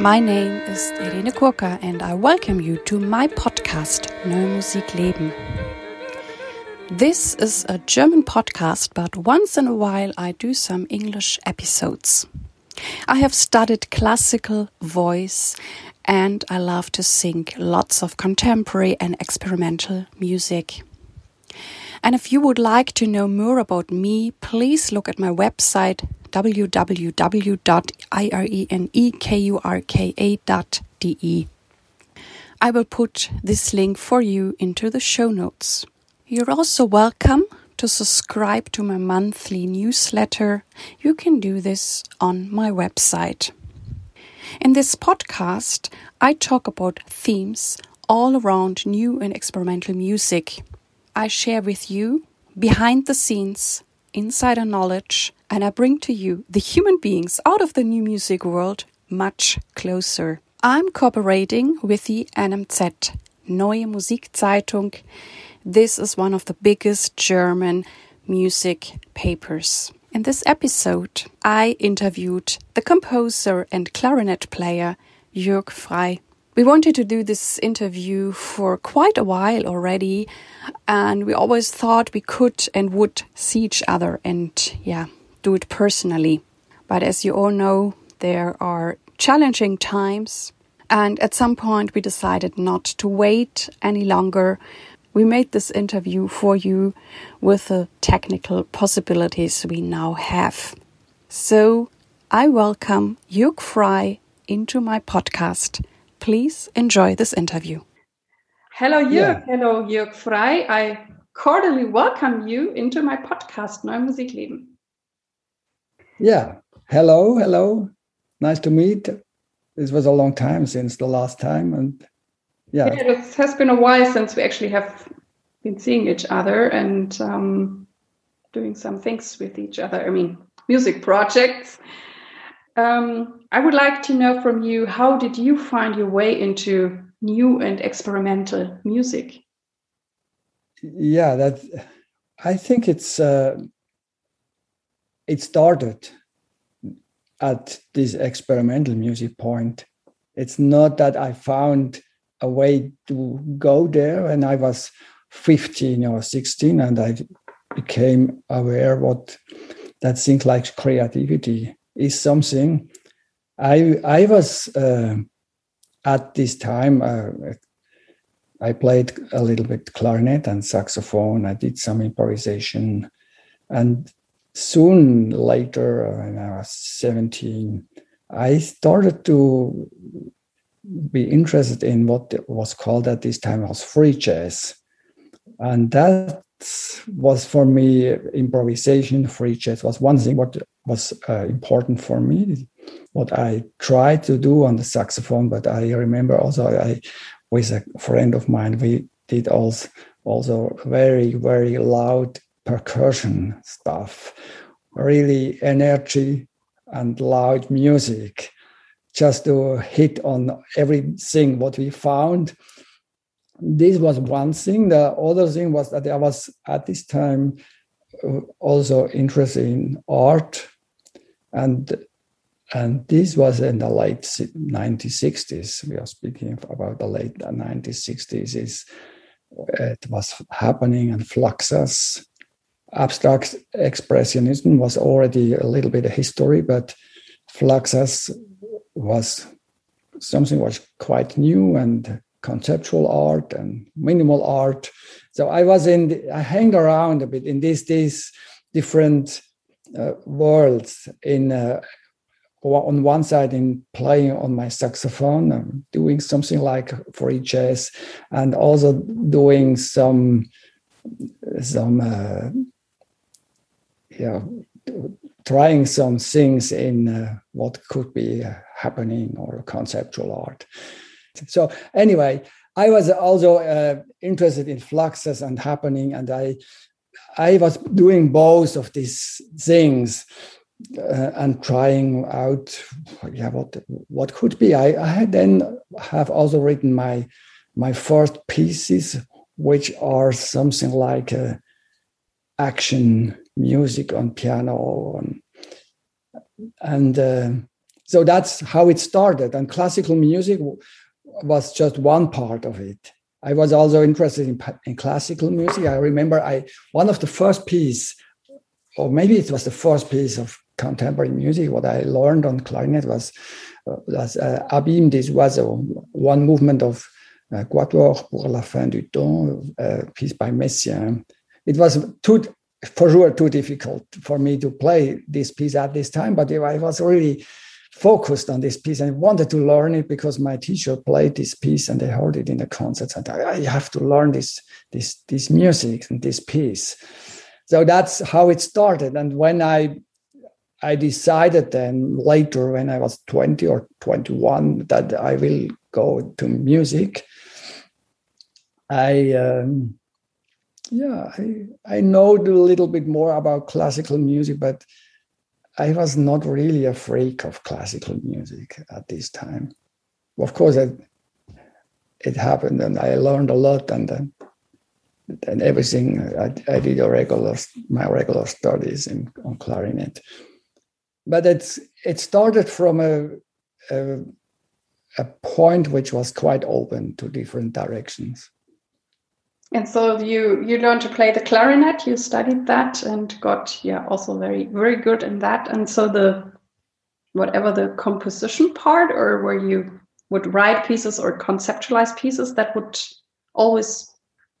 My name is Irene Kurka and I welcome you to my podcast Neue Musik Leben. This is a German podcast, but once in a while I do some English episodes. I have studied classical voice and I love to sing lots of contemporary and experimental music. And if you would like to know more about me, please look at my website www.irenekurka.de. I will put this link for you into the show notes. You're also welcome to subscribe to my monthly newsletter. You can do this on my website. In this podcast, I talk about themes all around new and experimental music. I share with you behind the scenes, insider knowledge, and I bring to you the human beings out of the new music world much closer. I'm cooperating with the NMZ, Neue Musikzeitung. This is one of the biggest German music papers. In this episode, I interviewed the composer and clarinet player Jürg Frey. We wanted to do this interview for quite a while already, and we always thought we could and would see each other and, yeah, do it personally. But as you all know, there are challenging times, and at some point we decided not to wait any longer. We made this interview for you with the technical possibilities we now have. So I welcome Jürg Frey into my podcast. Please enjoy this interview. Hello, Jürg. Yeah. Hello, Jürg Frey. I cordially welcome you into my podcast, Neue Musikleben. Yeah. Hello, hello. Nice to meet. This was a long time since the last time, and yeah, yeah it has been a while since we actually have been seeing each other and um, doing some things with each other. I mean, music projects. Um, I would like to know from you how did you find your way into new and experimental music? Yeah, that I think it's uh, it started at this experimental music point. It's not that I found a way to go there when I was 15 or 16 and I became aware what that things like creativity is something I I was uh, at this time uh, I played a little bit clarinet and saxophone I did some improvisation and soon later, when I was 17, I started to be interested in what was called at this time was free jazz. And that was for me improvisation, free jazz was one thing what was uh, important for me, what I tried to do on the saxophone. But I remember also I with a friend of mine, we did also also very, very loud percussion stuff, really energy and loud music, just to hit on everything what we found. This was one thing. The other thing was that I was at this time uh, also interested in art, and and this was in the late 1960s. We are speaking about the late 1960s. Is it was happening in Fluxus abstract expressionism was already a little bit of history, but Fluxus was something was quite new and conceptual art and minimal art. So I was in, the, I hang around a bit in these these different uh, worlds. In uh, on one side, in playing on my saxophone, doing something like free jazz, and also doing some some uh, yeah, trying some things in uh, what could be happening or conceptual art. So anyway, I was also uh, interested in Fluxus and happening, and I I was doing both of these things uh, and trying out yeah what what could be. I, I then have also written my my first pieces, which are something like a action music on piano and, and uh, so that's how it started. And classical music was just one part of it. I was also interested in, in classical music. I remember I one of the first piece, or maybe it was the first piece of contemporary music. What I learned on clarinet was uh, was uh, des oiseaux, one movement of uh, Quatuor pour la fin du temps, uh, piece by Messiaen. It was too, for sure, too difficult for me to play this piece at this time, but I was really focused on this piece and wanted to learn it because my teacher played this piece and they heard it in the concerts and I, I have to learn this this this music and this piece. So that's how it started. And when I I decided then later when I was 20 or 21 that I will go to music. I um, yeah, I I know a little bit more about classical music, but I was not really a freak of classical music at this time. Of course, it, happened, and I learned a lot, and then, and everything. I, I did a regular my regular studies in on clarinet, but it's it started from a, a a point which was quite open to different directions. And so you you learned to play the clarinet. You studied that and got yeah also very very good in that. And so the whatever the composition part, or where you would write pieces or conceptualize pieces that would always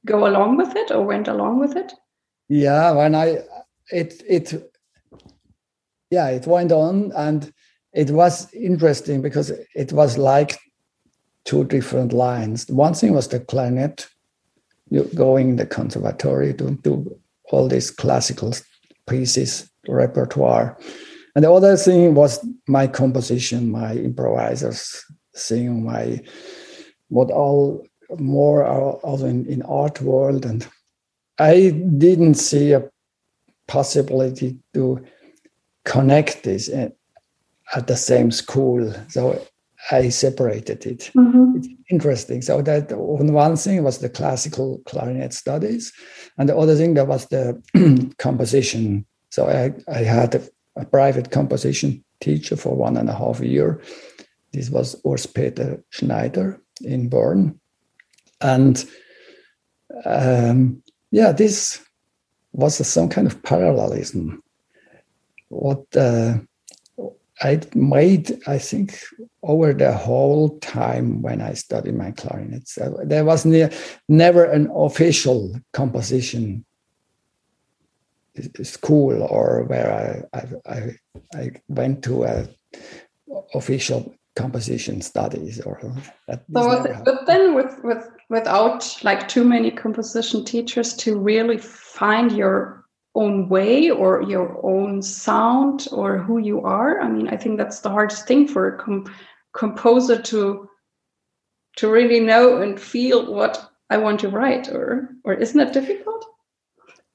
go along with it or went along with it. Yeah, when I it it yeah it went on and it was interesting because it was like two different lines. One thing was the clarinet you going the conservatory to do all these classical pieces repertoire. And the other thing was my composition my improvisers sing my what all more also in, in art world. And i didn't see a possibility to connect this eh, at the same school. So I separated it. Mm-hmm. It's interesting. So that one thing was the classical clarinet studies, and the other thing that was the composition. So I, I had a, a, private composition teacher for one and a half year. This was Urs Peter Schneider in Bern, and um, yeah, this was some kind of parallelism. What uh, I made, I think, over the whole time when I studied my clarinet. So uh, there was ne- never an official composition uh, school or where I, I, I, I went to a official composition studies or. So, but then with, with without like too many composition teachers to really find your own way or your own sound or who you are. I mean i think that's the hardest thing for a com- composer to to really know and feel what i want to write or or isn't it difficult?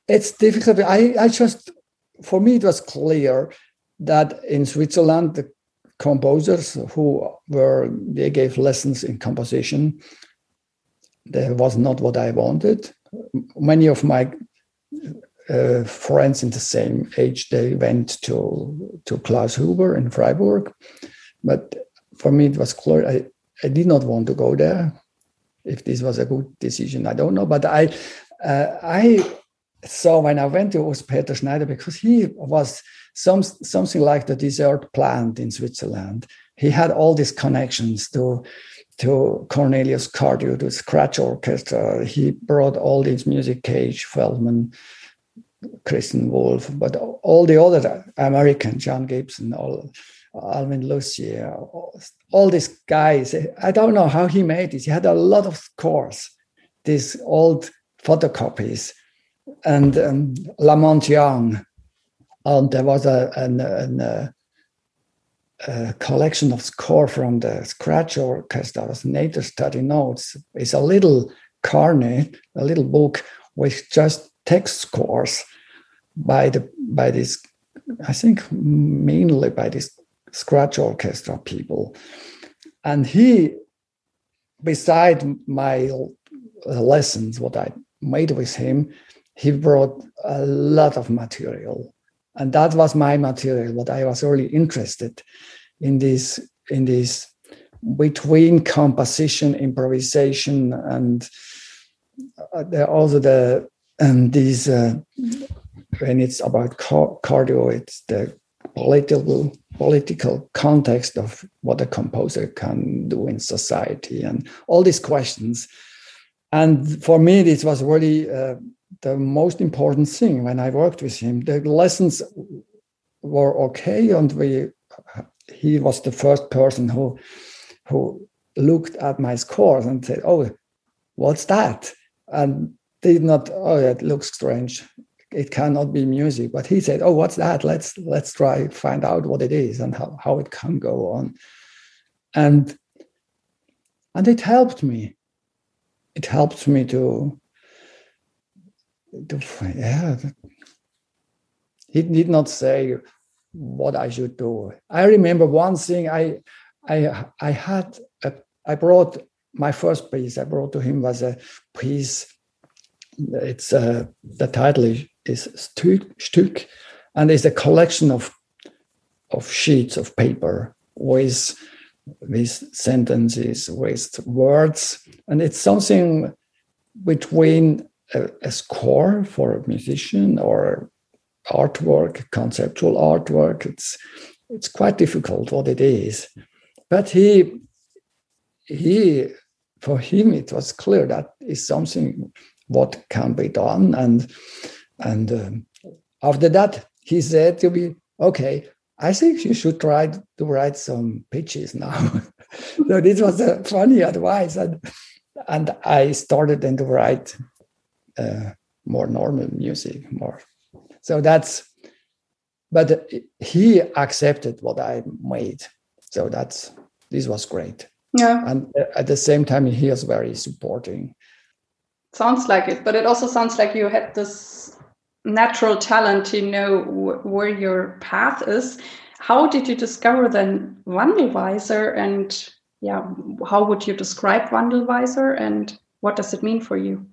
It's difficult. I i just for me it was clear that in switzerland the composers who were they gave lessons in composition. That was not what i wanted. Many of my uh, friends in the same age, they went to to Klaus Huber in Freiburg. But for me, it was clear I, I did not want to go there. If this was a good decision, I don't know. But I uh, I saw when I went to Urs Peter Schneider because he was some something like the dessert plant in Switzerland. He had all these connections to to Cornelius Cardew, to Scratch Orchestra. He brought all these music cage, Feldman, Christian Wolff, but all the other American, Jon Gibson, all Alvin Lucier, all, all these guys. I don't know how he made this. He had a lot of scores, these old photocopies, and um, La Monte Young. And there was a, an, an, a, a, collection of score from the Scratch Orchestra, Nature Study Notes. It's a little carnet, a little book with just text scores by the by this i think mainly by this scratch orchestra people. And he beside my lessons what i made with him he brought a lot of material. And that was my material what i was really interested in this in this between composition, improvisation, and uh, also the and these uh, when it's about Cardew, it's the political political context of what a composer can do in society and all these questions. And for me, this was really uh, the most important thing when I worked with him. The lessons were okay, and we he was the first person who who looked at my scores and said, "Oh, what's that?" and did not. Oh, it looks strange. It cannot be music. But he said, "Oh, what's that? Let's let's try find out what it is and how, how it can go on." And and it helped me. It helped me to to yeah. He did not say what I should do. I remember one thing. I I I had a, I brought my first piece. I brought to him was a piece. It's uh, the title is, is Stück, and it's a collection of of sheets of paper with with sentences, with words, and it's something between a, a score for a musician or artwork, conceptual artwork. It's it's quite difficult what it is, but he he for him it was clear that is something what can be done. And and um, after that he said to me okay i think you should try to write some pitches now. So this was a funny advice. And and i started then to write uh, more normal music more. So that's but he accepted what i made. So that's this was great. Yeah. And at the same time he was very supporting sounds like it but it also sounds like you had this natural talent to know where your path is. How did you discover then wandelweiser? And yeah how would you describe wandelweiser? And what does it mean for you?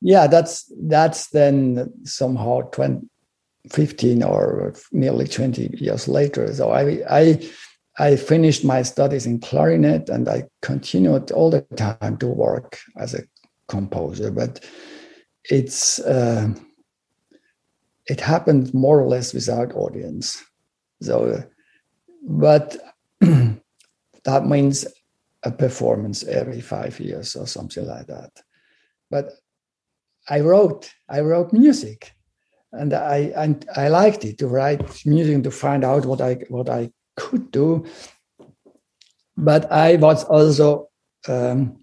Yeah that's that's then somehow 20, 15 or nearly 20 years later. So i i i finished my studies in clarinet and i continued all the time to work as a composer but it's uh, it happened more or less without audience so but that means a performance every five years or something like that but I wrote I wrote music, and I and I liked it to write music to find out what I what I could do. But I was also, um,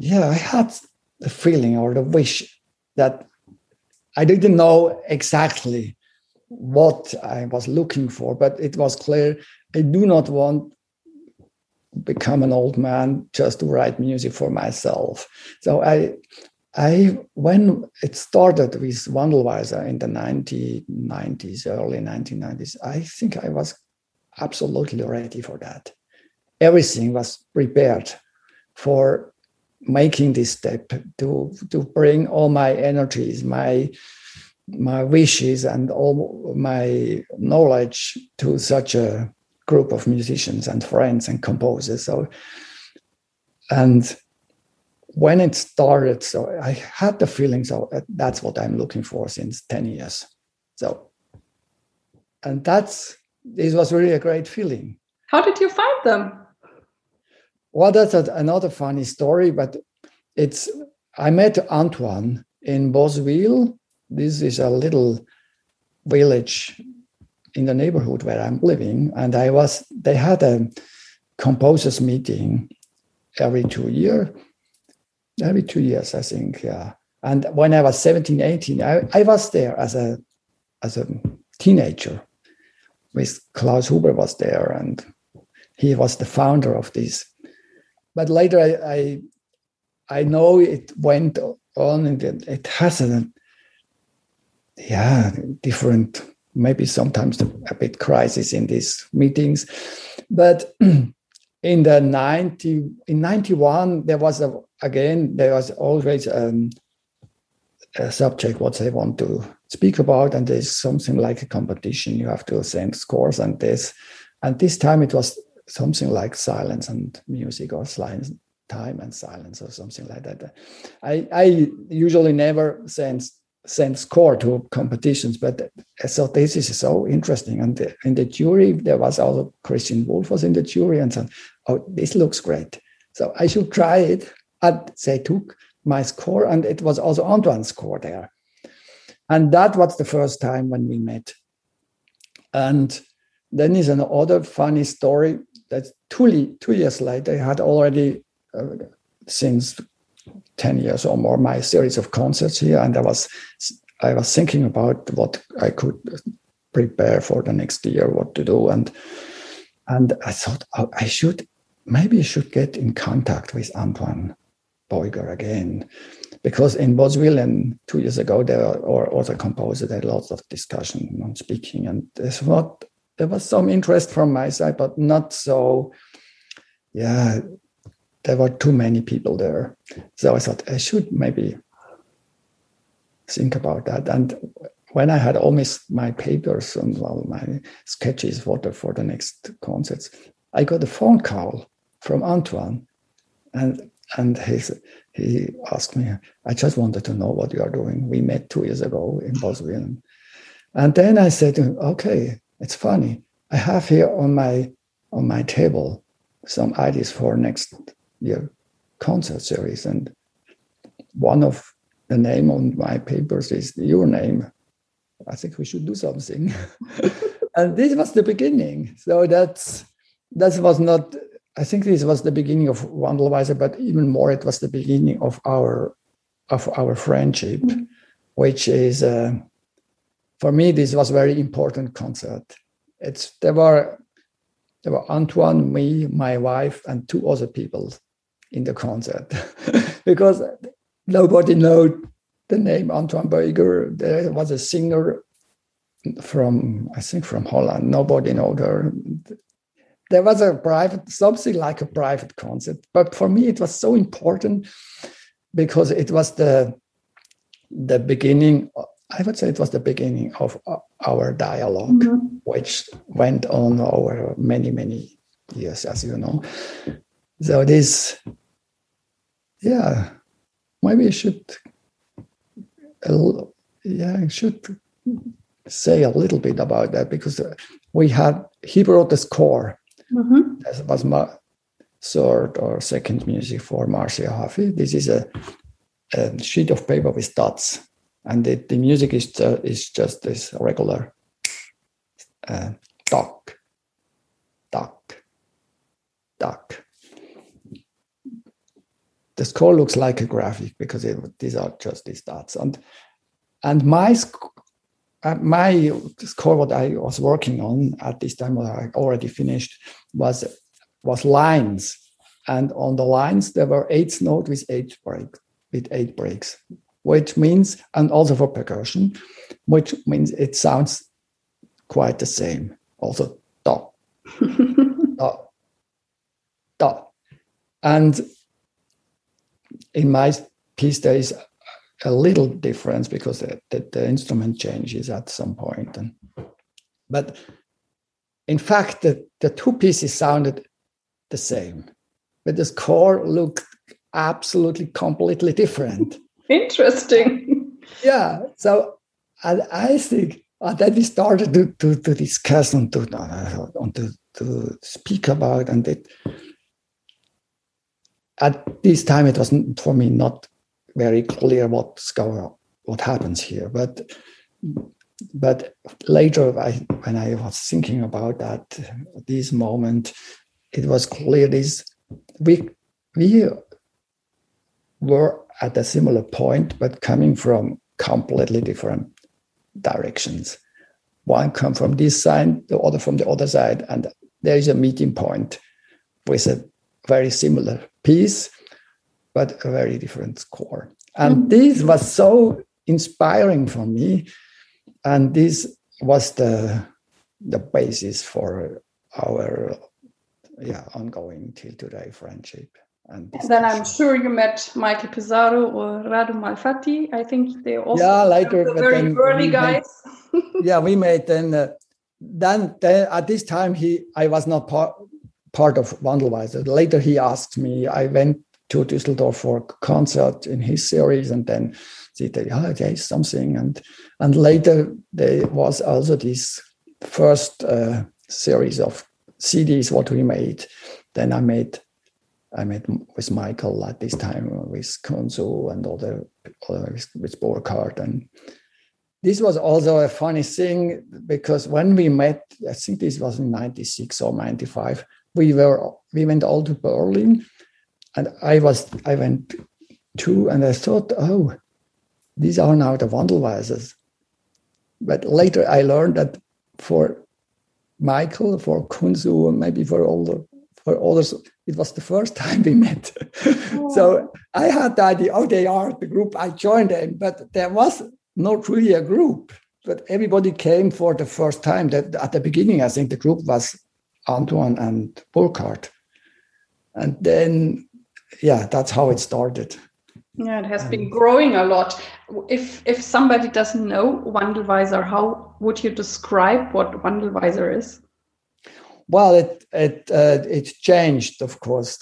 yeah, I had the feeling or the wish that I didn't know exactly what I was looking for, but it was clear I do not want to become an old man just to write music for myself. So I I when it started with Wandelweiser in the 1990s, early 1990s, I think I was absolutely ready for that. Everything was prepared for making this step to to bring all my energies, my my wishes, and all my knowledge to such a group of musicians and friends and composers. So, and when it started, so I had the feeling so that's what I'm looking for since 10 years. So, and that's, this was really a great feeling. How did you find them? Well, that's another funny story, but it's, I met Antoine in Boswil. This is a little village in the neighborhood where I'm living. And I was, they had a composers meeting every two years maybe two years, I think. Yeah. And when I was 17, 18, I, I was there as a as a teenager. With Klaus Huber was there, and he was the founder of this. But later, I I, I know it went on, and it has a yeah different maybe sometimes a bit crisis in these meetings, but in the 90 in 91 there was a again there was always um, a subject what they want to speak about and there's something like a competition. You have to send scores and this. And this time it was something like silence and music or silence, time and silence or something like that. I, I usually never send send score to competitions, but thought this is so interesting. And the, in the jury, there was also Christian Wolff was in the jury and said, "Oh, this looks great." So I should try it. And they took my score, and it was also Antoine's score there. And that was the first time when we met. And then is another funny story that two, two years later, I had already, uh, since 10 years or more, my series of concerts here. And I was, I was thinking about what I could prepare for the next year, what to do. And, and I thought oh, I should, maybe I should get in contact with Antoine Beuger again. Because in Boswillen two years ago, there were other composers, there lots of discussion on speaking. And there's what there was some interest from my side, but not so, yeah, there were too many people there. So I thought I should maybe think about that. And when I had all my, papers and well, my sketches for the, for the next concerts, I got a phone call from Antoine. And and he, he asked me, I just wanted to know what you are doing. We met two years ago in Boswillen. And then I said okay, it's funny. I have here on my on my table some ideas for next year concert series, and one of the name on my papers is your name. I think we should do something. and this was the beginning. So that's that was not. I think this was the beginning of Wandelweiser, but even more, it was the beginning of our of our friendship, mm-hmm. which is. Uh, for me, this was very important concert. It's there were there were Antoine, me, my wife, and two other people in the concert because nobody knew the name Antoine Beuger. There was a singer from I think from Holland. Nobody knew her. There was a private something like a private concert, but for me it was so important because it was the the beginning I would say it was the beginning of our dialog mm-hmm. which went on over many, many years, as you know. So this, yeah, maybe I should, yeah, I should say a little bit about that because we had, he brought the score. Mm-hmm. That was my third or second music for Marcia Hafif. This is a, a sheet of paper with dots and the, the music is is just this regular uh, duck, duck, duck. The score looks like a graphic because it, these are just these dots, and and my uh, my score what I was working on at this time, what I already finished, was was lines, and on the lines there were eight notes with eight breaks, with eight breaks which means, and also for percussion, which means it sounds quite the same. Also, da, da, da. And in my piece, there is a little difference because the, the, the instrument changes at some point. And, but in fact, the, the two pieces sounded the same, but the score looked absolutely completely different. Interesting. Yeah. So and I think uh, that we started to, to, to discuss and to, and to, to speak about, and it, at this time it wasn't for me not very clear what's going on, what happens here. But but later, I, when I was thinking about that this moment, it was clear this we we were at a similar point, but coming from completely different directions. One come from this side, the other from the other side, and there is a meeting point with a very similar piece, but a very different score. And mm-hmm. this was so inspiring for me, and this was the the basis for our yeah ongoing till today friendship. And then I'm sure you met Michael Pisaro or Radu Malfatti. I think they also yeah later the very early guys. Made, yeah, we made then uh, then, then at this time he I was not part part of Wandelweiser. Later he asked me. I went to Düsseldorf for a concert in his series, and then they said, "Oh, there is something." And and later there was also this first uh, series of CDs what we made. Then I made I met with Michael at this time with Kunsu and other, other with, Burkhard and this was also a funny thing because when we met, I think this was in 96 or 95, we were we went all to Berlin and I was I went too and I thought, oh, these are now the Wandelweisers. But later I learned that for Michael, for Kunsu, maybe for all the others, it was the first time we met. Oh. so I had the idea, oh, they are the group. I joined them, but there was not really a group. But everybody came for the first time. That at the beginning, I think the group was Antoine and Burkhard, and then yeah, that's how it started. Yeah, it has been growing a lot. If if somebody doesn't know Wandelweiser, how would you describe what Wandelweiser is? Well, it it uh, it changed, of course,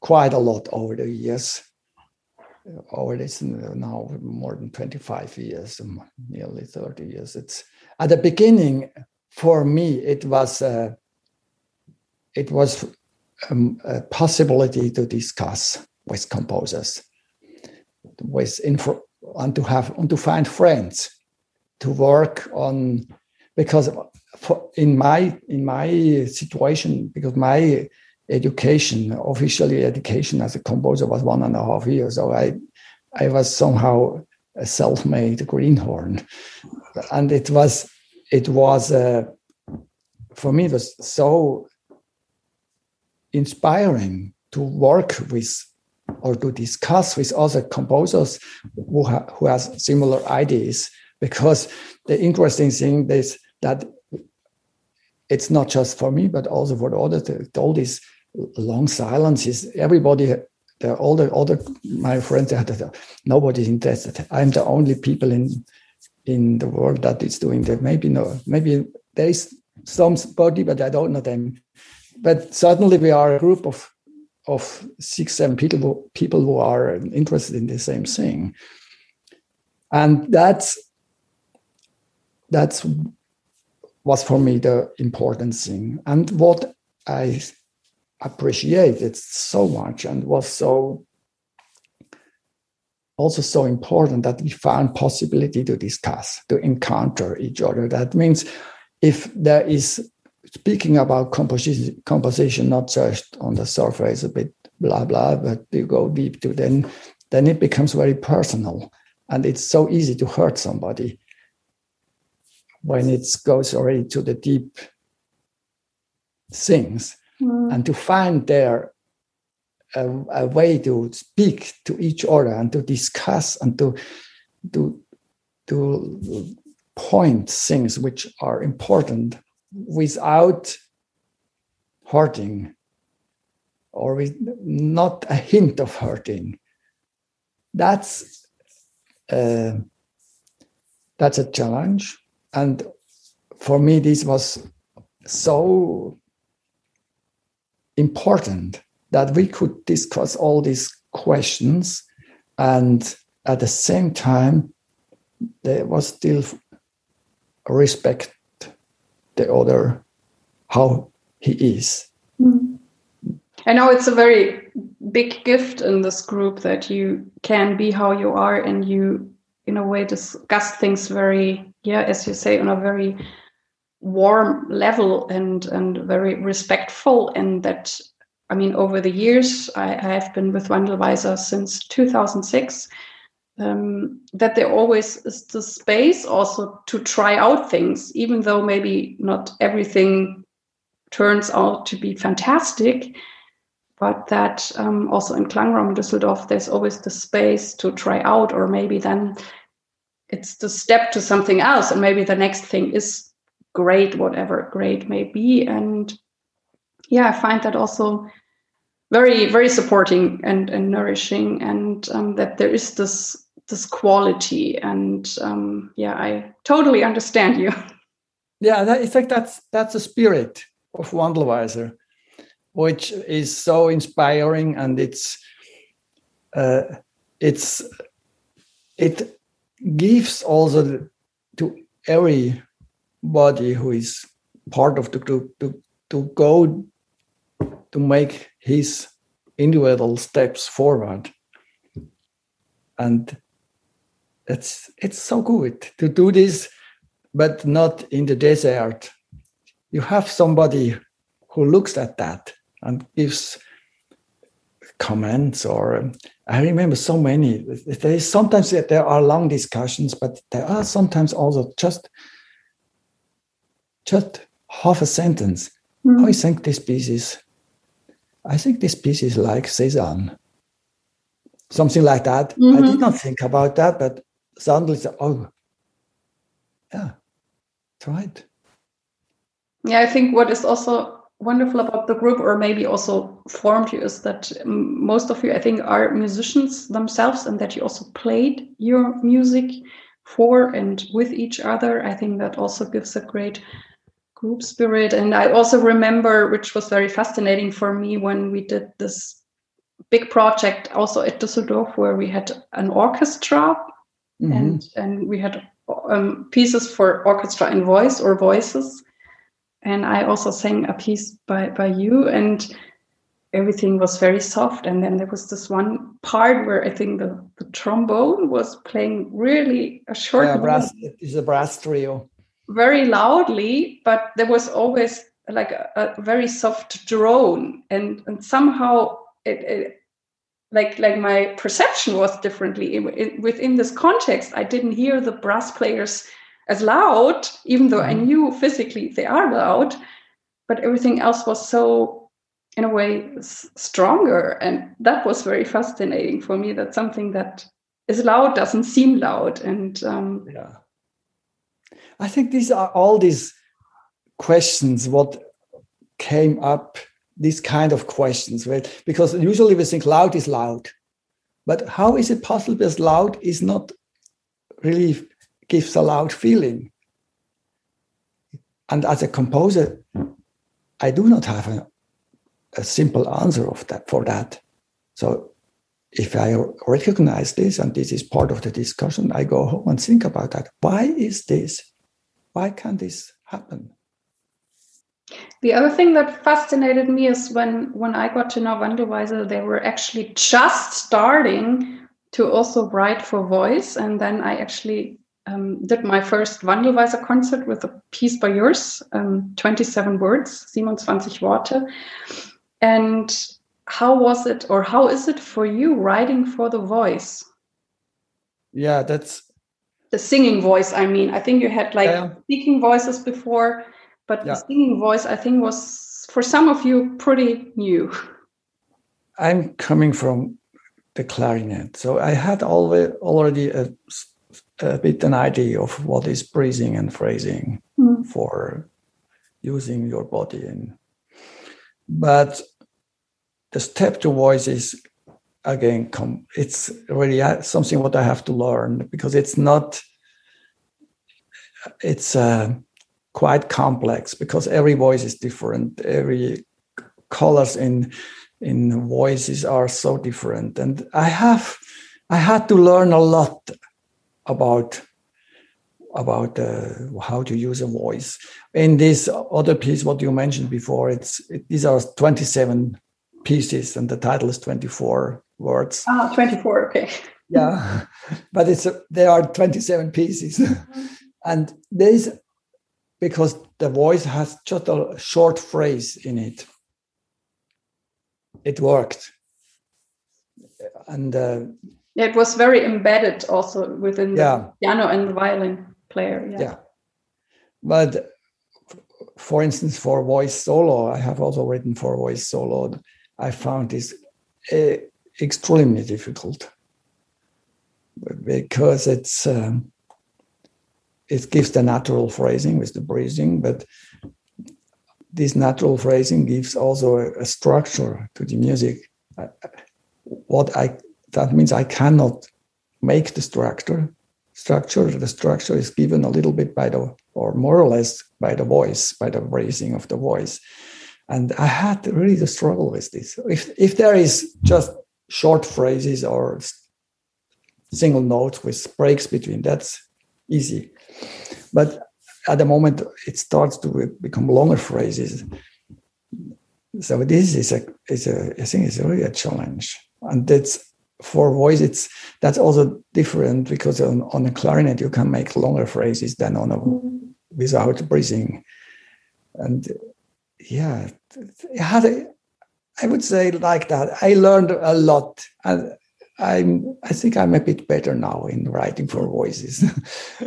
quite a lot over the years. Over this now more than twenty five years, nearly thirty years. It's at the beginning for me. It was uh, it was um, a possibility to discuss with composers, with info, and to have and to find friends to work on because for, in my in my situation because my education officially education as a composer was one and a half years so i i was somehow a self-made greenhorn. And it was it was uh, for me it was so inspiring to work with or to discuss with other composers who, ha- who has similar ideas because the interesting thing is that it's not just for me, but also for the others. All these long silences, everybody, the, all the other my friends, nobody's interested. I'm the only people in in the world that is doing that. Maybe no, maybe there is somebody, but I don't know them. But suddenly we are a group of of six, seven people people who are interested in the same thing, and that's that's was for me the important thing. And what I appreciated so much and was so also so important that we found possibility to discuss, to encounter each other. That means if there is speaking about composition, composition not just on the surface a bit blah blah, but you go deep to then then it becomes very personal and it's so easy to hurt somebody when it goes already to the deep things. Mm. and to find there a, a, way to speak to each other and to discuss and to to to point things which are important without hurting or with not a hint of hurting. That's uh, that's a challenge and for me this was so important that we could discuss all these questions. And at the same time there was still respect the other how he is. Mm-hmm. I know it's a very big gift in this group that you can be how you are and you in a way discuss things very yeah as you say on a very warm level and and very respectful and that i mean over the years i, I have been with wandelweiser since 2006 um, that there always is the space also to try out things even though maybe not everything turns out to be fantastic but that um, also in Klangraum Düsseldorf, there's always the space to try out, or maybe then it's the step to something else. And maybe the next thing is great whatever great may be. And yeah i find that also very very supporting and, and nourishing and um, that there is this this quality. And um, yeah i totally understand you. Yeah, that, in fact, that's that's the spirit of Wandelweiser, which is so inspiring, and it's uh, it's it gives also to everybody who is part of the group to to go to make his individual steps forward. And it's it's so good to do this but not in the desert. You have somebody who looks at that and gives comments or um, i remember so many there is sometimes there are long discussions but there are sometimes also just just half a sentence mm. i think this piece is i think this piece is like Cézanne something like that mm-hmm. i did mm-hmm. not think about that but suddenly oh yeah that's right yeah i think what is also wonderful about the group or maybe also formed you is that most of you i think are musicians themselves and that you also played your music for and with each other. I think that also gives a great group spirit. And i also remember which was very fascinating for me when we did this big project also at düsseldorf where we had an orchestra mm-hmm. and and we had um, pieces for orchestra and voice or voices and I also sang a piece by by you, and everything was very soft. And then there was this one part where I think the, the trombone was playing really a short. Yeah, brass. It's a brass trio. Very loudly, but there was always like a, a very soft drone, and and somehow it, it like like my perception was differently in, in, within this context i didn't hear the brass players as loud, even though I mm-hmm. knew physically they are loud, but everything else was so, in a way, stronger. And that was very fascinating for me that something that is loud doesn't seem loud. And um, yeah, I think these are all these questions, what came up, these kind of questions, right? Because usually we think loud is loud. But how is it possible because loud is not really gives a loud feeling. And as a composer, I do not have a, a simple answer of that for that. So if I recognize this and this is part of the discussion, I go home and think about that. Why is this? Why can this happen? The other thing that fascinated me is when when I got to know Wandelweiser, they were actually just starting to also write for voice, and then I actually um, did my first Wandelweiser concert with a piece by yours, um, 27 words, 27 Worte. And how was it, or how is it for you writing for the voice? Yeah, that's the singing voice. I mean, I think you had like yeah. speaking voices before, but yeah. the singing voice, I think, was for some of you pretty new. I'm coming from the clarinet, so I had already already a a bit an idea of what is breathing and phrasing mm. for using your body in. But the step to voice is again come it's really uh, something what i have to learn because it's not it's uh, quite complex because every voice is different every colors in in voices are so different and i have i had to learn a lot about about uh, how to use a voice. In this other piece, what you mentioned before, it's it, these are 27 pieces, and the title is 24 words. Ah, 24. Okay. yeah, but it's a, there are 27 pieces, and there is because the voice has just a short phrase in it. It worked, and. Uh, it was very embedded also within the piano and the violin player. Yeah. yeah. But for instance, for voice solo, I have also written for voice solo. I found this uh, extremely difficult because it's um, it gives the natural phrasing with the breathing, but this natural phrasing gives also a, a structure to the music. what I that means I cannot make the structure. Structure. The structure is given a little bit by the or more or less by the voice, by the raising of the voice. And I had really to struggle with this. If if there is just short phrases or single notes with breaks between, that's easy. But at the moment, it starts to become longer phrases. So this is a is a I think it's really a challenge, and that's for voice. It's that's also different because on, on a clarinet you can make longer phrases than on a mm-hmm. without breathing, and yeah, it had a, I would say like that. I learned a lot, and I'm I think I'm a bit better now in writing for voices.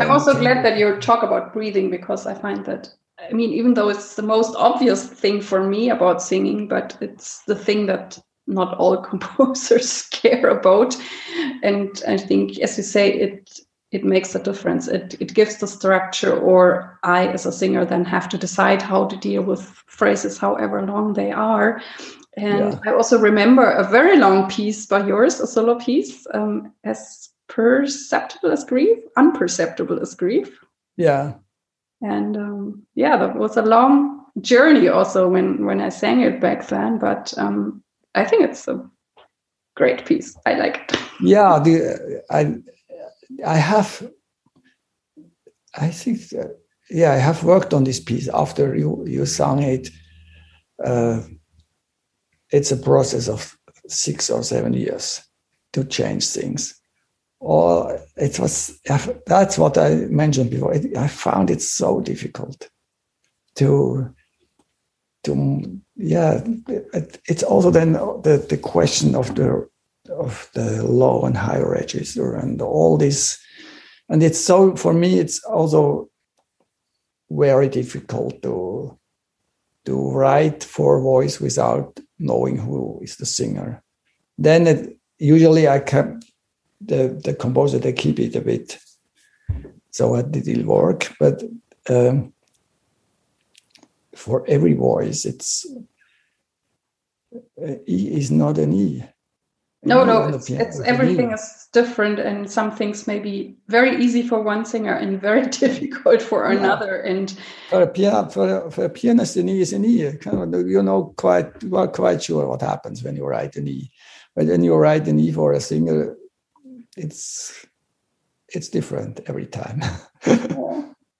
I'm also glad that you talk about breathing because I find that I mean, even though it's the most obvious thing for me about singing, but it's the thing that not all composers care about. And I think, as you say, it it makes a difference. It it gives the structure, or I, as a singer, then have to decide how to deal with phrases, however long they are. And yeah. I also remember a very long piece by yours, a solo piece, um, as perceptible as grief, unperceptible as grief. Yeah. And um, yeah, that was a long journey also when when I sang it back then. But um, I think it's a great piece. I like it. Yeah, the I I have I think uh, yeah I have worked on this piece after you you sang it. Uh, it's a process of six or seven years to change things or it was that's what i mentioned before i found it so difficult to to yeah it's also then the, the question of the of the low and high register and all this. And it's so for me it's also very difficult to to write for voice without knowing who is the singer. Then it, usually i can the, the composer they keep it a bit so it will work. But um, for every voice it's uh, e is not an e no no it's, it's everything is different and some things may be very easy for one singer and very difficult for yeah. another and for a piano for a, for a pianist an e is an e you know quite you are quite sure what happens when you write an e but when you write an e for a singer it's it's different every time.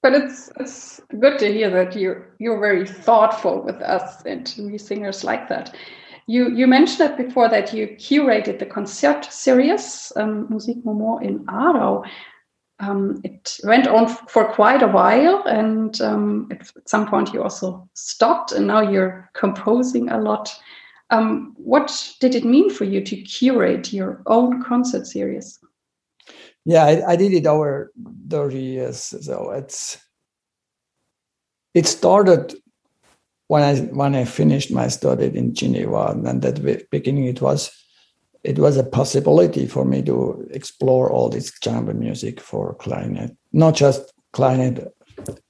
But it's it's good to hear that you're you're very thoughtful with us and we singers like that. You you mentioned that before that you curated the concert series um, Musikmoment in Aarau. Um, it went on for quite a while, and um, at some point you also stopped, and now you're composing a lot. Um, what did it mean for you to curate your own concert series? Yeah, I, I, did it over 30 years. So it's it started when I when I finished my study in Geneva, and at the beginning it was it was a possibility for me to explore all this chamber music for clarinet, not just clarinet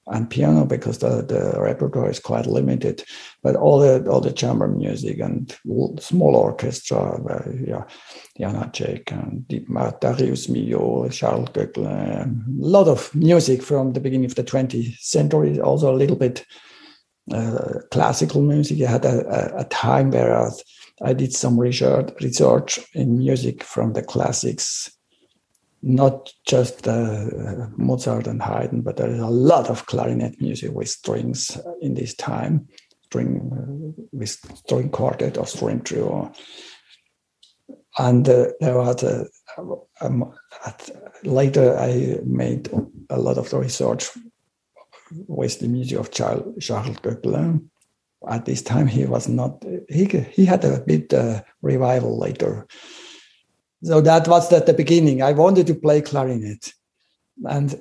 and piano because the, the repertoire is quite limited, but all the all the chamber music and small orchestra, uh, yeah, Janáček and Darius Milhaud, Charles Koechlin, a lot of music from the beginning of the 20th century, also a little bit uh, classical music. I had a, a, a time where I, I did some research, research in music from the classics not just uh, Mozart and Haydn, but there is a lot of clarinet music with strings in this time, string uh, with string quartet or string trio. And uh, there was a, um, later I made a lot of the research with the music of Charles, Charles Koechlin. At this time, he was not, he, he had a bit uh, revival later so that was at the beginning. I wanted to play clarinet, and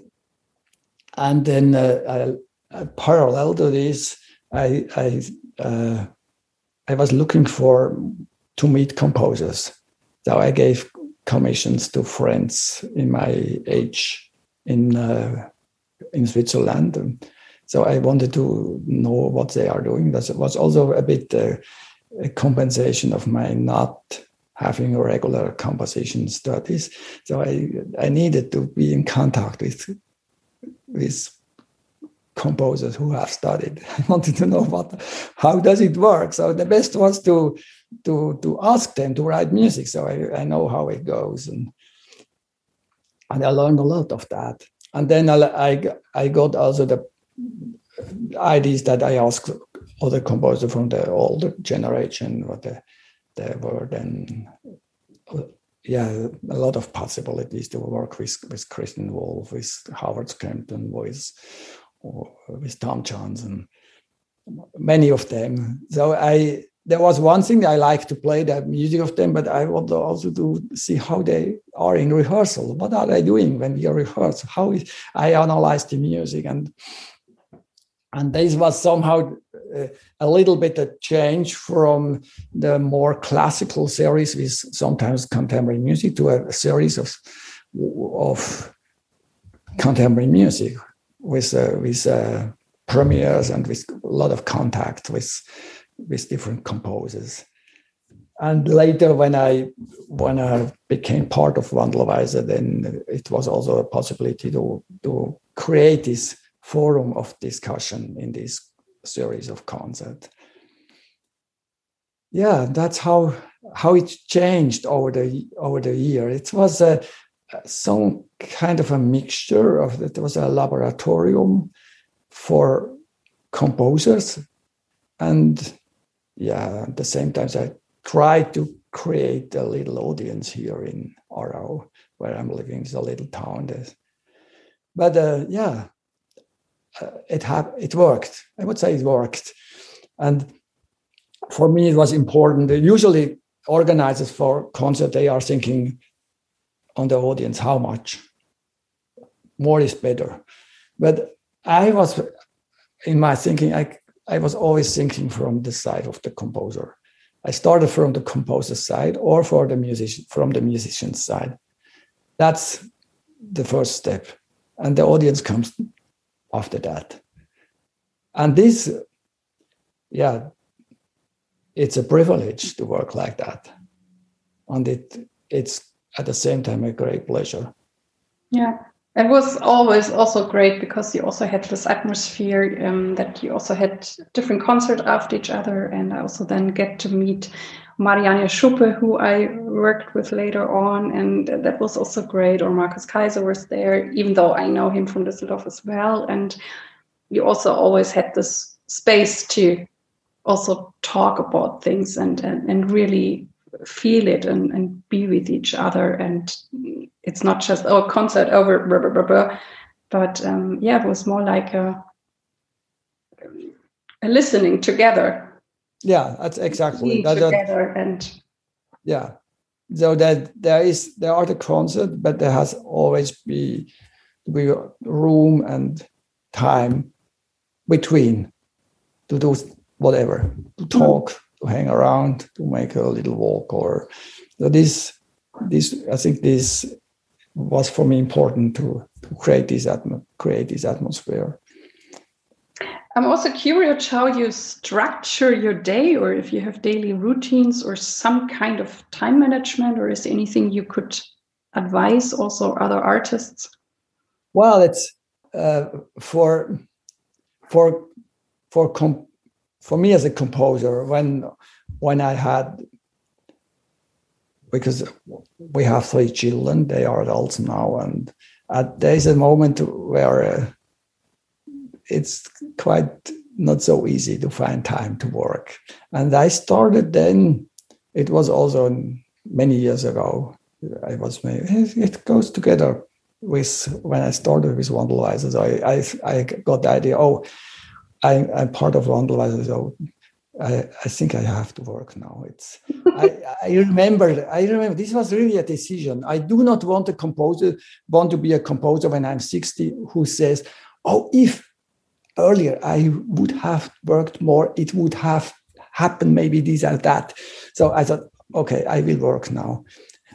and then uh, I, parallel to this, I I uh, I was looking for to meet composers. So I gave commissions to friends in my age in uh, in Switzerland. So I wanted to know what they are doing. That was also a bit uh, a compensation of my not having regular composition studies. So I, I needed to be in contact with, with composers who have studied. I wanted to know what, how does it work. So the best was to to to ask them to write music, so I, I know how it goes, and and I learned a lot of that. And then I I, I got also the ideas that I asked other composers from the older generation what they, they were then yeah, a lot of possibilities to work with with Christian Wolff, with Howard Skempton, with with Tom Johnson, many of them. So I there was one thing I like to play the music of them, but I want also to see how they are in rehearsal. What are they doing when we rehearse? How is, I analyze the music and and this was somehow uh, a little bit a change from the more classical series with sometimes contemporary music to a series of of contemporary music with uh, with uh, premieres and with a lot of contact with with different composers. And later, when I when I became part of Wandelweiser, then it was also a possibility to to create this forum of discussion in this series of concerts. Yeah, that's how how it changed over the over the year. It was a some kind of a mixture of it was a laboratorium for composers and yeah at the same time i tried to create a little audience here in Aarau, where i'm living it's a little town but uh, yeah uh, it ha- it worked. I would say it worked, and for me it was important. Usually, organizers for concert they are thinking on the audience how much more is better, but I was in my thinking I I was always thinking from the side of the composer. I started from the composer side or for the musician from the musician side. That's the first step, and the audience comes after that. And this, yeah, it's a privilege to work like that. And it it's at the same time a great pleasure. Yeah. It was always also great because you also had this atmosphere um, that you also had different concerts after each other, and I also then get to meet Marianne Schuppe, who I worked with later on, and that was also great. Or Markus Kaiser was there, even though I know him from Düsseldorf as well. And you also always had this space to also talk about things and and, and really feel it and, and be with each other. And it's not just oh concert over, blah, blah, blah, but um, yeah, it was more like a, a listening together yeah that's exactly that, together and yeah so that there is there are the concert but there has always be be room and time between to do whatever to mm-hmm. talk mm-hmm. to hang around to make a little walk or so this this i think this was for me important to, to create this atmo- create this atmosphere I'm also curious how you structure your day or if you have daily routines or some kind of time management or is there anything you could advise also other artists? Well, it's uh, for for for com- for me as a composer when when I had because we have three children, they are adults now, and at, there's a moment where uh, it's quite not so easy to find time to work. And I started then, it was also many years ago. I was it goes together with when I started with Wandelweiser. So I, I, I got the idea, oh, I, am part of Wandelweiser, so I, I think I have to work now. It's I, I remember I remember this was really a decision. I do not want a composer want to be a composer when I'm 60 who says, oh, if earlier I would have worked more, it would have happened maybe this and that. So I thought, okay, I will work now.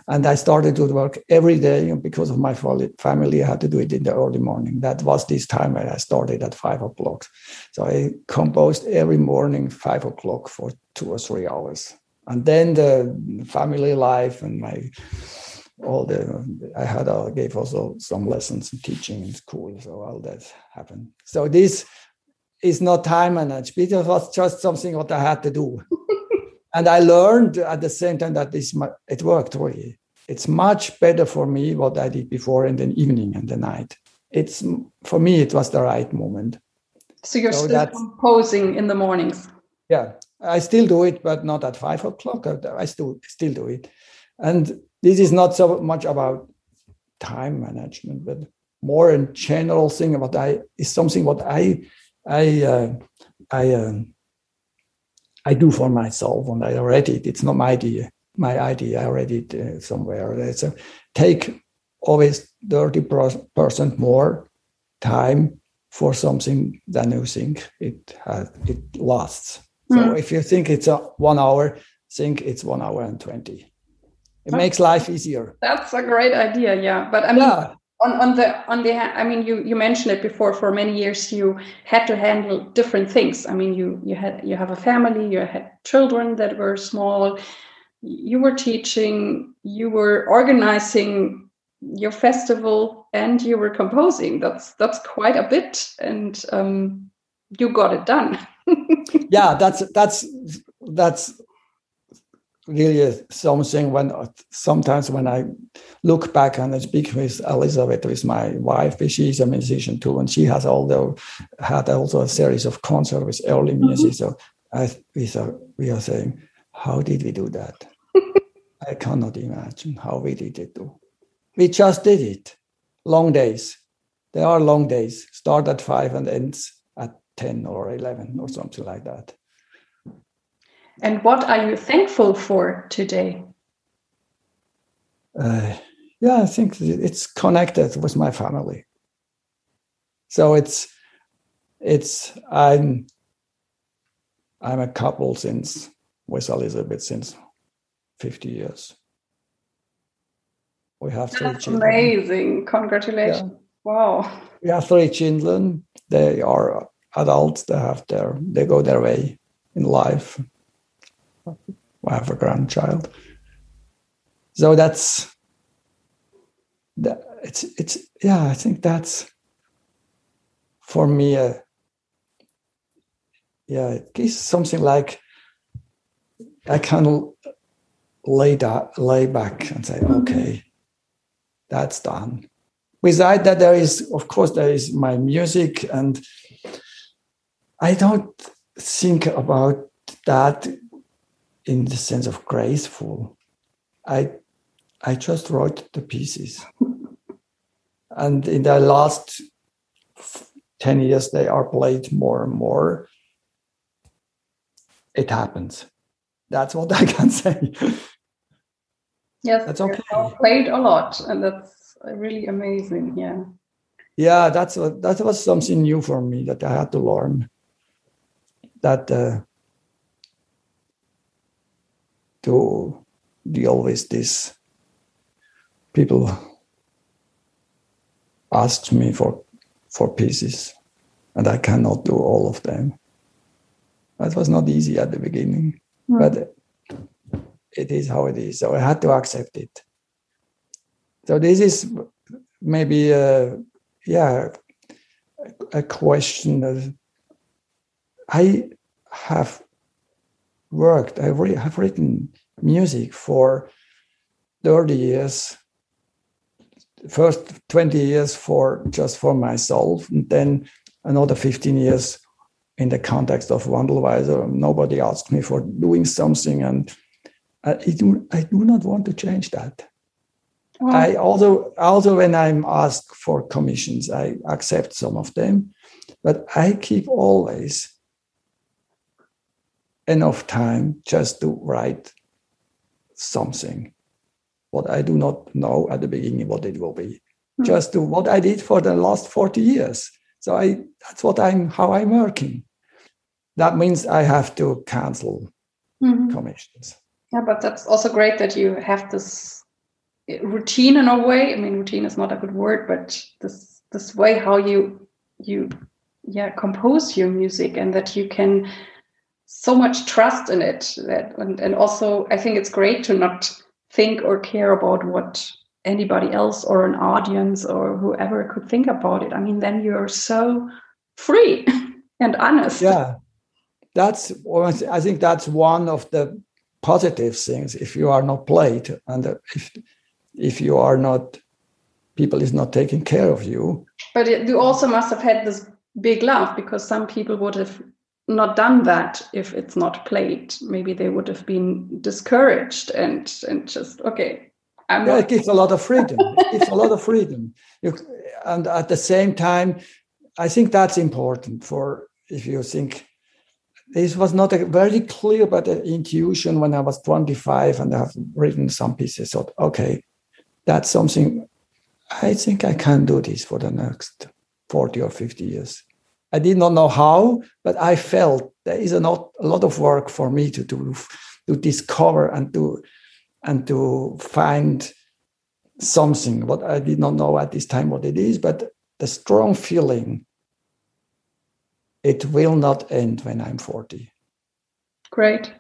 And I started to work every day because of my family. I had to do it in the early morning. That was this time when I started at five o'clock. So I composed every morning, five o'clock for two or three hours. And then the family life and my all the I had uh, gave also some lessons in teaching in school, so all that happened. So this is not time management; it was just something what I had to do, and I learned at the same time that this it worked really. It's much better for me what I did before in the evening and the night. It's for me it was the right moment. So you're so still composing in the mornings. Yeah, I still do it, but not at five o'clock. I still still do it, and this is not so much about time management, but more in general thing about I is something what I I uh, I um, I do for myself, and I already it. It's not my idea. My idea. I read it uh, somewhere. So take always thirty percent more time for something than you think it has. It lasts. So mm. if you think it's a one hour, think it's one hour and twenty it makes life easier. That's a great idea yeah but i mean yeah. on, on the on the i mean you you mentioned it before for many years you had to handle different things. I mean you you had you have a family you had children that were small you were teaching you were organizing your festival and you were composing. That's that's quite a bit and um, you got it done. Yeah that's that's that's really something when sometimes when I look back and I speak with Elizabeth, with my wife, she's a musician too, and she has although had also a series of concerts with early mm-hmm. music. So I, we, are, we are saying, how did we do that? I cannot imagine how we did it. Do. We just did it. Long days. There are long days. Start at five and ends at ten or eleven or something like that. And what are you thankful for today? Uh, yeah, I think it's connected with my family. So it's it's I'm I'm a couple since with Elizabeth since 50 years. We have three That's children. Amazing. Congratulations. Yeah. Wow. We have three children. They are adults, they have their they go their way in life. I have a grandchild. So that's that it's it's yeah, I think that's for me uh, yeah, it gives something like I can lay that lay back and say, okay, that's done. Beside that, there is, of course, there is my music, and I don't think about that in the sense of graceful. I I just wrote the pieces. and in the last 10 years, they are played more and more. It happens. That's what I can say. Yes, that's okay. Played a lot, and that's really amazing. Yeah. Yeah, that's what, that was something new for me that I had to learn. That uh, to deal with this. People asked me for for pieces, and I cannot do all of them. That was not easy at the beginning, mm. but it is how it is. So I had to accept it. So this is maybe a, yeah a question that I have worked. I re- have written music for 30 years. First 20 years for just for myself, and then another 15 years in the context of Wandelweiser. Nobody asked me for doing something, and I do, I do not want to change that. Oh. I also also when I'm asked for commissions, I accept some of them, but I keep always enough time just to write something what I do not know at the beginning what it will be. Mm-hmm. Just to what I did for the last 40 years. So I that's what I'm how I'm working. That means I have to cancel mm-hmm. commissions. Yeah, but that's also great that you have this routine in a way. I mean, routine is not a good word, but this this way how you you yeah compose your music and that you can so much trust in it that and, and also i think it's great to not think or care about what anybody else or an audience or whoever could think about it. I mean, then you're so free and honest. Yeah, that's I think that's one of the positive things. If you are not played and if if you are not people is not taking care of you. But it, you also must have had this big love because some people would have not done that if it's not played. Maybe they would have been discouraged and and just okay. I'm yeah, not- it gives a lot of freedom. it gives a lot of freedom. You, and at the same time, I think that's important for if you think this was not a very clear but an intuition when I was 25 and I've written some pieces. So okay, that's something I think I can do this for the next 40 or 50 years. I did not know how, but I felt there is a lot, a lot of work for me to do, to discover and to and to find something what I did not know at this time what it is, but the strong feeling it will not end when I'm 40. Great.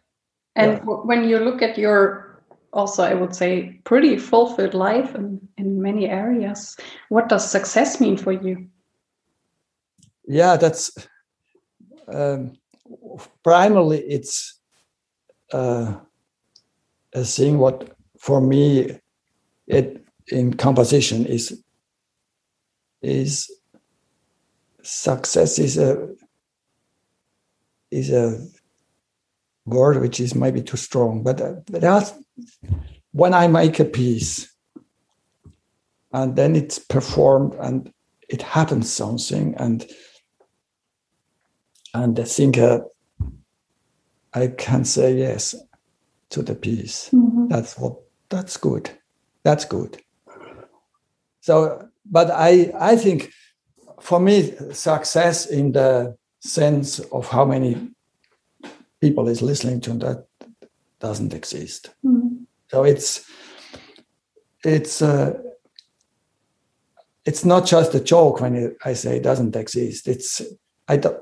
And yeah. when you look at your also, I would say, pretty fulfilled life in, in many areas, what does success mean for you? Yeah, that's um, primarily it's uh, a thing what for me it in composition is is success is a is a word which is maybe too strong, but uh, that's when I make a piece and then it's performed and it happens something and and I think uh, I can say yes to the piece. Mm-hmm. That's what that's good. That's good. So, but I I think for me success in the sense of how many people is listening to that doesn't exist. Mm-hmm. So it's it's uh, it's not just a joke when I say it doesn't exist. It's I don't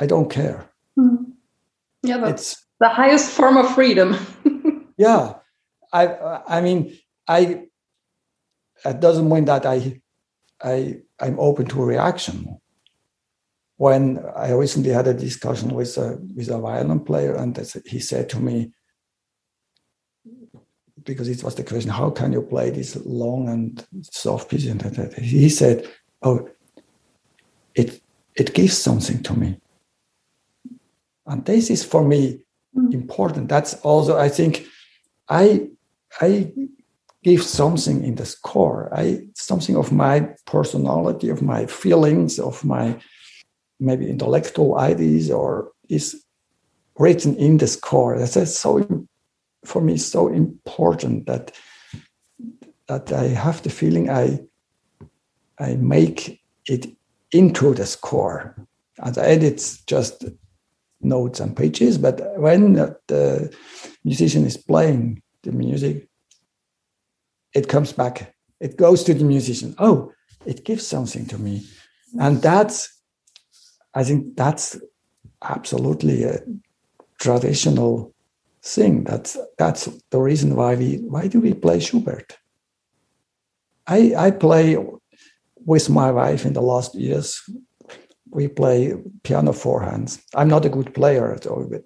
I don't care. Mm-hmm. Yeah, that's it's the highest form of freedom. yeah, I I mean I it doesn't mean that I I I'm open to a reaction when I recently had a discussion with a with a violin player, and he said to me, because it was the question, how can you play this long and soft piece? And he said, "Oh, it it gives something to me." And this is for me mm. important. That's also, I think, I I give something in the score. I something of my personality, of my feelings, of my maybe intellectual ideas or is written in the score. That's so for me so important that that I have the feeling I I make it into the score. And I edit just notes and pages, but when the musician is playing the music, it comes back. It goes to the musician. Oh, it gives something to me. And that's I think that's absolutely a traditional thing. That's that's the reason why we why do we play Schubert? I I play with my wife in the last years. We play piano four hands. I'm not a good player at all, but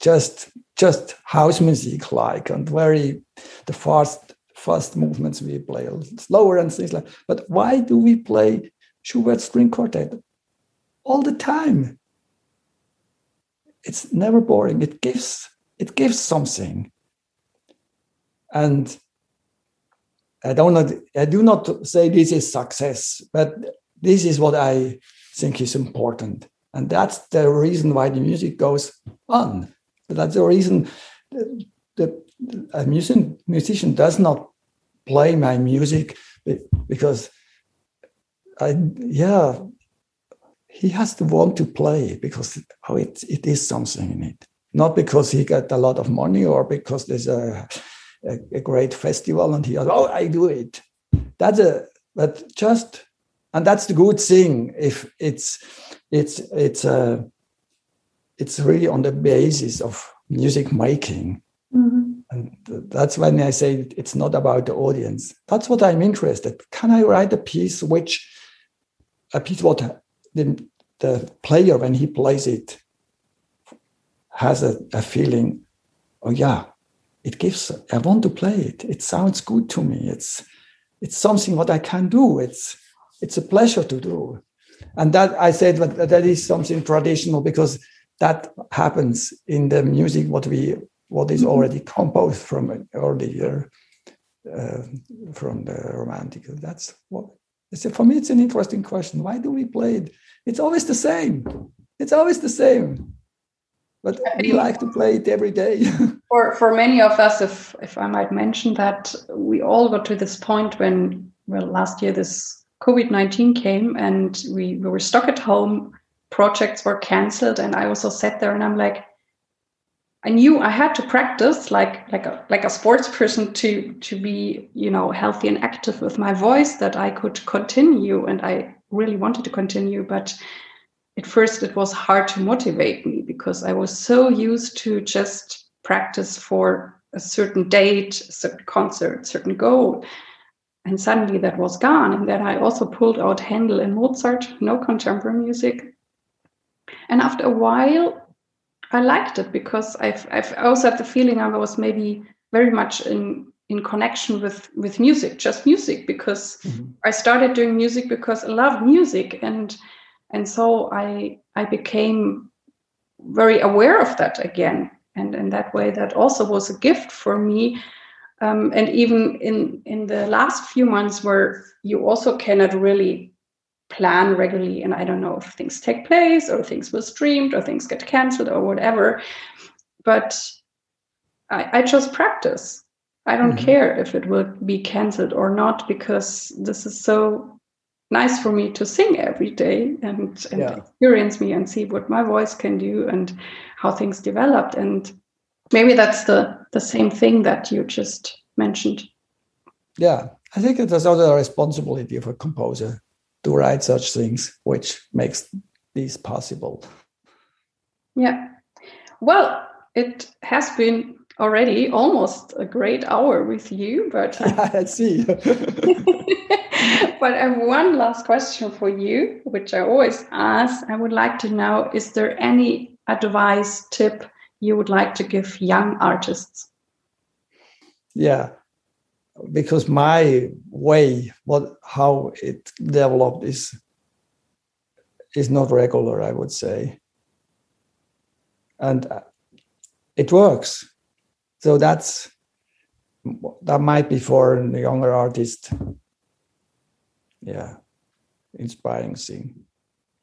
just just house music like and very the fast fast movements we play slower and things like. But why do we play Schubert string quartet? all the time. It's never boring. It gives it gives something. And I don't know, I do not say this is success, but this is what I think is important. And that's the reason why the music goes on. That's the reason the, the a musician, musician does not play my music because I yeah he has to want to play because oh, it, it is something in it. Not because he got a lot of money or because there's a, a, a great festival and he oh, I do it. That's a, but just, and that's the good thing if it's, it's, it's, a, it's really on the basis of music making. Mm-hmm. and that's when I say it's not about the audience. That's what I'm interested. Can I write a piece which a piece what the, the player when he plays it has a, a feeling, oh yeah, it gives I want to play it. It sounds good to me. It's it's something what I can do. It's it's a pleasure to do. And that I said that that is something traditional because that happens in the music what we what is mm-hmm. already composed from earlier uh, from the romantic. That's what for me. It's an interesting question. Why do we play it? It's always the same. It's always the same. But we like to play it every day. for for many of us, if if I might mention that, we all got to this point when well last year this COVID nineteen came and we, we were stuck at home. Projects were cancelled, and I also sat there and I'm like, I knew I had to practice like like a like a sports person to to be you know healthy and active with my voice that I could continue and I really wanted to continue but at first it was hard to motivate me because I was so used to just practice for a certain date, a certain concert, certain goal. And suddenly that was gone. And then I also pulled out Handel and Mozart, no contemporary music. And after a while, I liked it because I've, I've also had the feeling I was maybe very much in in connection with with music, just music, because mm-hmm. I started doing music because I love music, and and so I I became very aware of that again, and in that way, that also was a gift for me. Um, and even in in the last few months, where you also cannot really plan regularly and i don't know if things take place or things were streamed or things get cancelled or whatever but i, I just practice i don't mm-hmm. care if it will be cancelled or not because this is so nice for me to sing every day and, and yeah. experience me and see what my voice can do and how things developed and maybe that's the the same thing that you just mentioned yeah i think it is also a responsibility of a composer to write such things, which makes these possible. Yeah. Well, it has been already almost a great hour with you, but I see. but I have one last question for you, which I always ask. I would like to know is there any advice, tip you would like to give young artists? Yeah because my way what how it developed is is not regular i would say. And uh, it works. So that's that might be for a younger artist. Yeah inspiring thing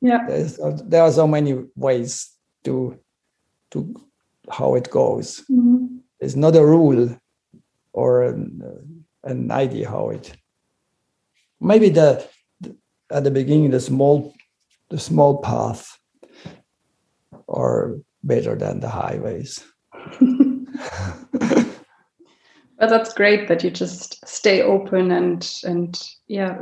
yeah. There's, there are so many ways to to how it goes mm-hmm. there's not a rule or an, an idea how it maybe the, the at the beginning the small the small path are better than the highways but that's great that you just stay open and and yeah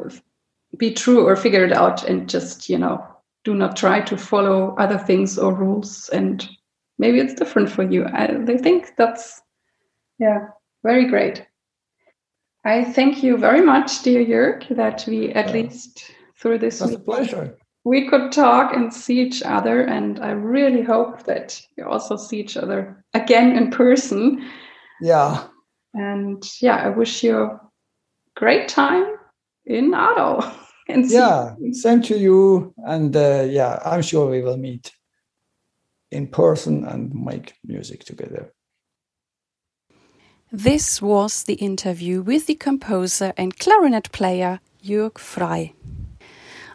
be true or figure it out and just you know do not try to follow other things or rules and maybe it's different for you i, I think that's yeah very great I thank you very much, dear Jürg, that we at yeah. least through this That's a pleasure. We could talk and see each other, and I really hope that we also see each other again in person. Yeah. And yeah, I wish you a great time in Aarau. And yeah, same to you. And uh, yeah, I'm sure we will meet in person and make music together. This was the interview with the composer and clarinet player Jürg Frey.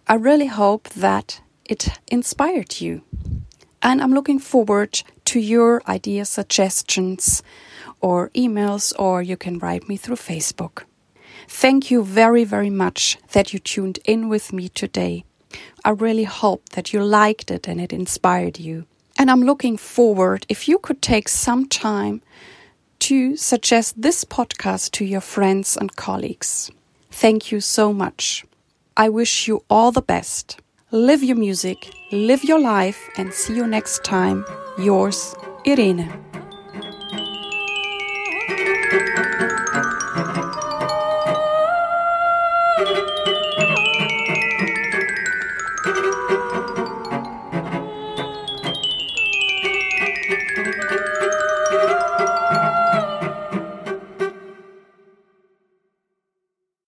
I really hope that it inspired you. And I'm looking forward to your ideas, suggestions, or emails, or you can write me through Facebook. Thank you very, very much that you tuned in with me today. I really hope that you liked it and it inspired you. And I'm looking forward if you could take some time to suggest this podcast to your friends and colleagues. Thank you so much. I wish you all the best. Live your music, live your life, and see you next time. Yours, Irene.